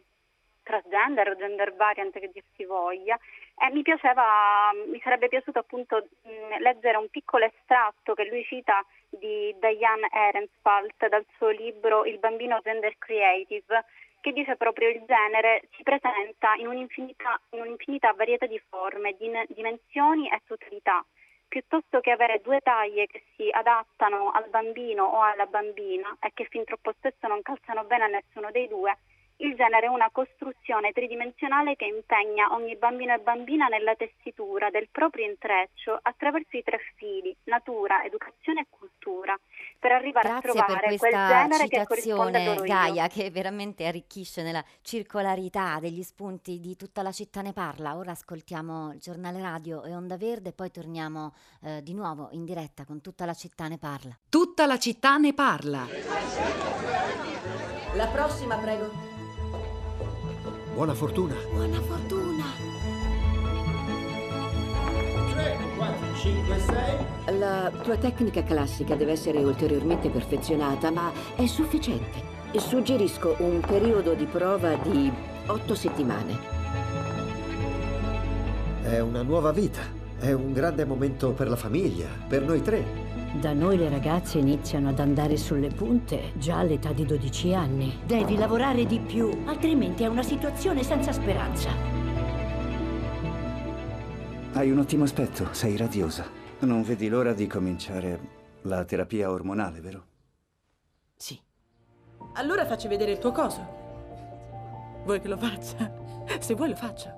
transgender o gender variant che dir si voglia e mi piaceva, mi sarebbe piaciuto appunto mh, leggere un piccolo estratto che lui cita di Diane Ehrenspalt dal suo libro Il bambino gender creative che dice proprio il genere si presenta in un'infinità, in un'infinità varietà di forme, di dimensioni e totalità. Piuttosto che avere due taglie che si adattano al bambino o alla bambina e che fin troppo spesso non calzano bene a nessuno dei due, il genere è una costruzione tridimensionale che impegna ogni bambino e bambina nella tessitura del proprio intreccio attraverso i tre fili, natura, educazione e cultura, per arrivare Grazie a trovare quel genere che corrisponde citazione loro Gaia io. che veramente arricchisce nella circolarità degli spunti di tutta la città ne parla. Ora ascoltiamo il giornale radio e Onda Verde, poi torniamo eh, di nuovo in diretta con tutta la città ne parla. Tutta la città ne parla. La prossima, prego. Buona fortuna. Buona fortuna. 3, 4, 5, 6. La tua tecnica classica deve essere ulteriormente perfezionata, ma è sufficiente. Suggerisco un periodo di prova di otto settimane. È una nuova vita. È un grande momento per la famiglia, per noi tre. Da noi le ragazze iniziano ad andare sulle punte già all'età di 12 anni. Devi lavorare di più, altrimenti è una situazione senza speranza. Hai un ottimo aspetto, sei radiosa. Non vedi l'ora di cominciare la terapia ormonale, vero? Sì. Allora facci vedere il tuo coso. Vuoi che lo faccia? Se vuoi lo faccio.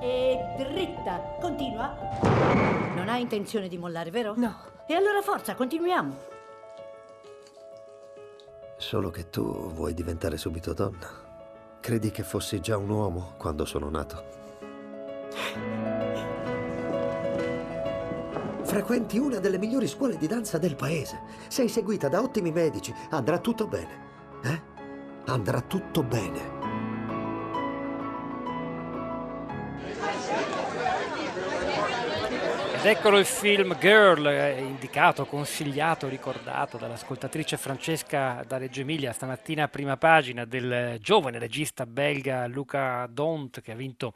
E dritta, continua. Non hai intenzione di mollare, vero? No. E allora forza, continuiamo. Solo che tu vuoi diventare subito donna. Credi che fossi già un uomo quando sono nato? Frequenti una delle migliori scuole di danza del paese. Sei seguita da ottimi medici. Andrà tutto bene. Eh? Andrà tutto bene. Ed eccolo il film Girl, eh, indicato, consigliato, ricordato dall'ascoltatrice Francesca da Reggio Emilia, stamattina a prima pagina del giovane regista belga Luca Dont che ha vinto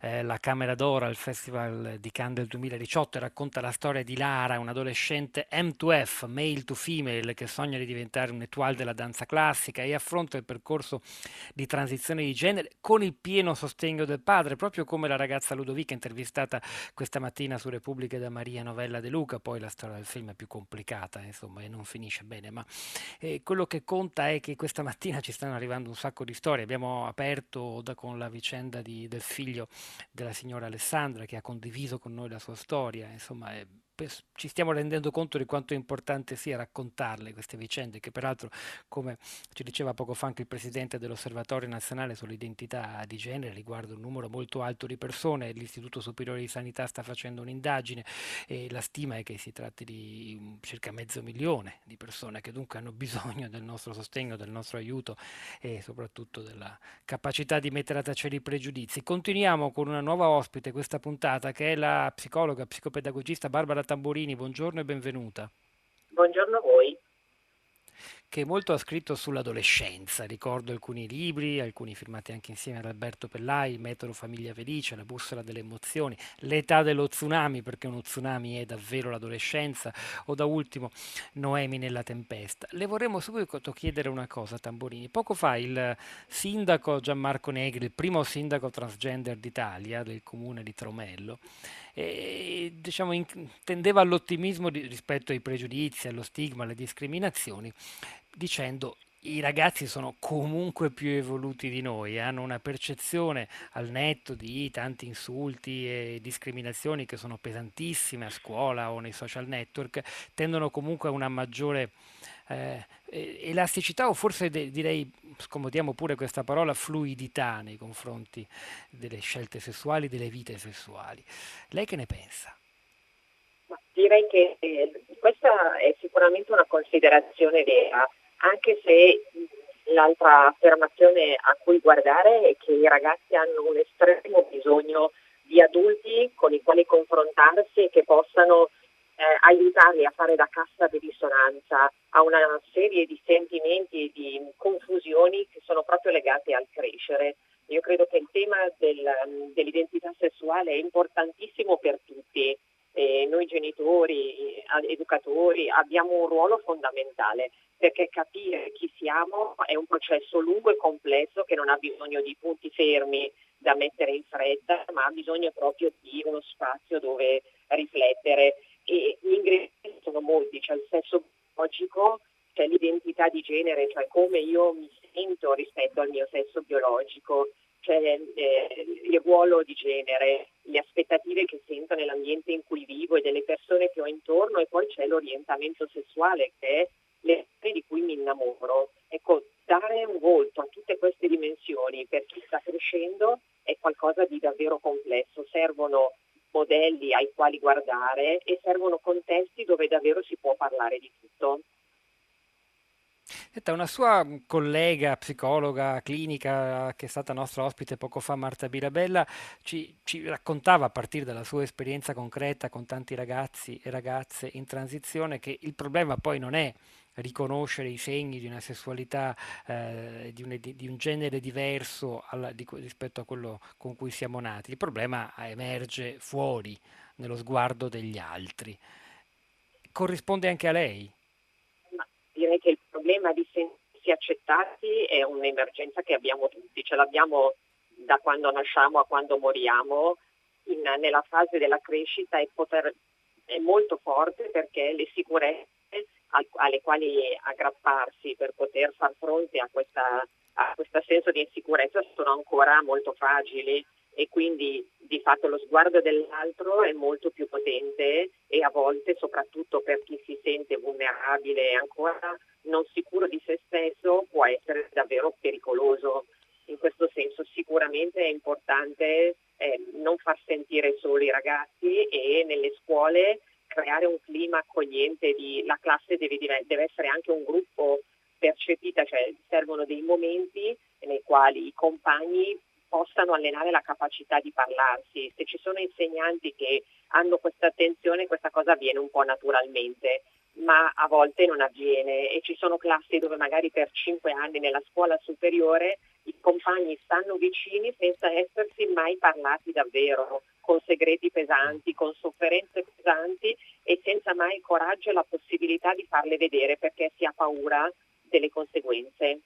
eh, la Camera d'Oro al Festival di Cannes del 2018 e racconta la storia di Lara, un'adolescente M2F, male to female, che sogna di diventare un étoile della danza classica e affronta il percorso di transizione di genere con il pieno sostegno del padre, proprio come la ragazza Ludovica intervistata questa mattina su Repubblica pubbliche da Maria Novella De Luca, poi la storia del film è più complicata, insomma, e non finisce bene, ma eh, quello che conta è che questa mattina ci stanno arrivando un sacco di storie. Abbiamo aperto da, con la vicenda di, del figlio della signora Alessandra che ha condiviso con noi la sua storia, insomma, è ci stiamo rendendo conto di quanto importante sia raccontarle queste vicende, che peraltro, come ci diceva poco fa anche il presidente dell'Osservatorio Nazionale sull'Identità di Genere, riguarda un numero molto alto di persone, l'Istituto Superiore di Sanità sta facendo un'indagine e la stima è che si tratti di circa mezzo milione di persone che dunque hanno bisogno del nostro sostegno, del nostro aiuto e soprattutto della capacità di mettere a tacere i pregiudizi. Continuiamo con una nuova ospite questa puntata che è la psicologa, psicopedagogista Barbara Tamburini, buongiorno e benvenuta. Buongiorno a voi che molto ha scritto sull'adolescenza. Ricordo alcuni libri, alcuni firmati anche insieme ad Alberto Pellai, Metodo Famiglia Felice, La bussola delle emozioni, L'età dello tsunami, perché uno tsunami è davvero l'adolescenza, o da ultimo Noemi nella tempesta. Le vorremmo subito chiedere una cosa, Tamborini. Poco fa il sindaco Gianmarco Negri, il primo sindaco transgender d'Italia del comune di Tromello, e, diciamo, in, tendeva all'ottimismo di, rispetto ai pregiudizi, allo stigma, alle discriminazioni, dicendo i ragazzi sono comunque più evoluti di noi, hanno una percezione al netto di tanti insulti e discriminazioni che sono pesantissime a scuola o nei social network, tendono comunque a una maggiore eh, elasticità o forse de- direi, scomodiamo pure questa parola, fluidità nei confronti delle scelte sessuali, delle vite sessuali. Lei che ne pensa? Direi che eh, questa è sicuramente una considerazione vera, anche se l'altra affermazione a cui guardare è che i ragazzi hanno un estremo bisogno di adulti con i quali confrontarsi e che possano eh, aiutarli a fare da cassa di risonanza a una serie di sentimenti e di confusioni che sono proprio legate al crescere. Io credo che il tema del, dell'identità sessuale è importantissimo per tutti. Eh, noi genitori, educatori abbiamo un ruolo fondamentale perché capire chi siamo è un processo lungo e complesso che non ha bisogno di punti fermi da mettere in fretta, ma ha bisogno proprio di uno spazio dove riflettere. E gli ingredienti sono molti, c'è il sesso biologico, c'è l'identità di genere, cioè come io mi sento rispetto al mio sesso biologico, c'è eh, il ruolo di genere, le aspettative che sento nell'ambiente in cui vivo e delle persone che ho intorno e poi c'è l'orientamento sessuale che è le di cui mi innamoro. Ecco, dare un volto a tutte queste dimensioni per chi sta crescendo è qualcosa di davvero complesso. Servono modelli ai quali guardare e servono contesti dove davvero si può parlare di tutto. Senta, una sua collega psicologa clinica che è stata nostra ospite poco fa, Marta Birabella, ci, ci, raccontava a partire dalla sua esperienza concreta con tanti ragazzi e ragazze in transizione che il problema poi non è riconoscere i segni di una sessualità eh, di, un, di, un, genere diverso alla, di, rispetto a quello con cui siamo nati. Il problema emerge fuori, nello sguardo degli altri. Corrisponde anche a lei? Ma direi che il problema di sentirsi accettati è un'emergenza che abbiamo tutti, ce l'abbiamo da quando nasciamo a quando moriamo. In, nella fase della crescita è, poter, è molto forte perché le sicurezze al, alle quali aggrapparsi per poter far fronte a, a questo senso di insicurezza sono ancora molto fragili e quindi di fatto lo sguardo dell'altro è molto più potente e a volte soprattutto per chi si sente vulnerabile e ancora non sicuro di se stesso può essere davvero pericoloso. In questo senso sicuramente è importante eh, non far sentire soli i ragazzi e nelle scuole creare un clima accogliente di la classe deve, deve essere anche un gruppo percepita, cioè servono dei momenti nei quali i compagni possano allenare la capacità di parlarsi. Se ci sono insegnanti che hanno questa attenzione, questa cosa avviene un po' naturalmente, ma a volte non avviene e ci sono classi dove magari per cinque anni nella scuola superiore i compagni stanno vicini senza essersi mai parlati davvero, con segreti pesanti, con sofferenze pesanti e senza mai il coraggio e la possibilità di farle vedere perché si ha paura delle conseguenze.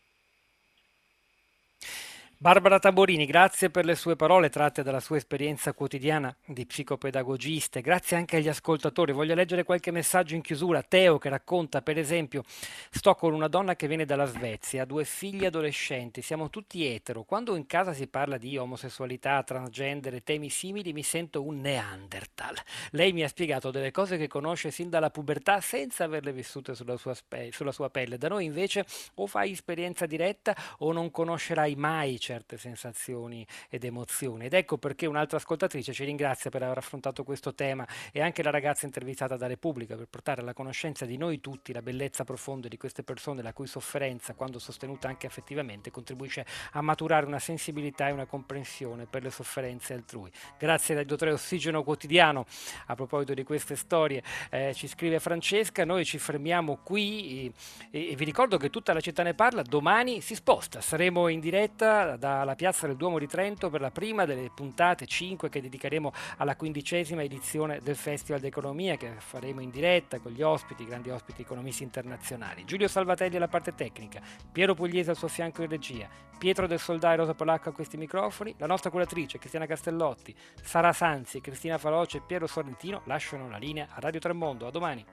Barbara Taborini, grazie per le sue parole tratte dalla sua esperienza quotidiana di psicopedagogista. Grazie anche agli ascoltatori. Voglio leggere qualche messaggio in chiusura. Teo che racconta, per esempio, sto con una donna che viene dalla Svezia, ha due figli adolescenti, siamo tutti etero. Quando in casa si parla di omosessualità, transgender e temi simili, mi sento un Neanderthal. Lei mi ha spiegato delle cose che conosce sin dalla pubertà senza averle vissute sulla sua, spe- sulla sua pelle. Da noi invece o fai esperienza diretta o non conoscerai mai certe sensazioni ed emozioni. Ed ecco perché un'altra ascoltatrice ci ringrazia per aver affrontato questo tema e anche la ragazza intervistata da Repubblica per portare alla conoscenza di noi tutti la bellezza profonda di queste persone, la cui sofferenza, quando sostenuta anche affettivamente, contribuisce a maturare una sensibilità e una comprensione per le sofferenze altrui. Grazie al dottore Ossigeno Quotidiano. A proposito di queste storie, eh, ci scrive Francesca, noi ci fermiamo qui e, e vi ricordo che tutta la città ne parla, domani si sposta, saremo in diretta dalla Piazza del Duomo di Trento per la prima delle puntate 5 che dedicheremo alla quindicesima edizione del Festival d'Economia che faremo in diretta con gli ospiti, grandi ospiti economisti internazionali. Giulio Salvatelli alla parte tecnica, Piero Pugliese al suo fianco in regia, Pietro del Soldà e Rosa Polacco a questi microfoni, la nostra curatrice Cristiana Castellotti, Sara Sanzi, Cristina Faloce e Piero Sorrentino lasciano la linea a Radio Tremondo. A domani.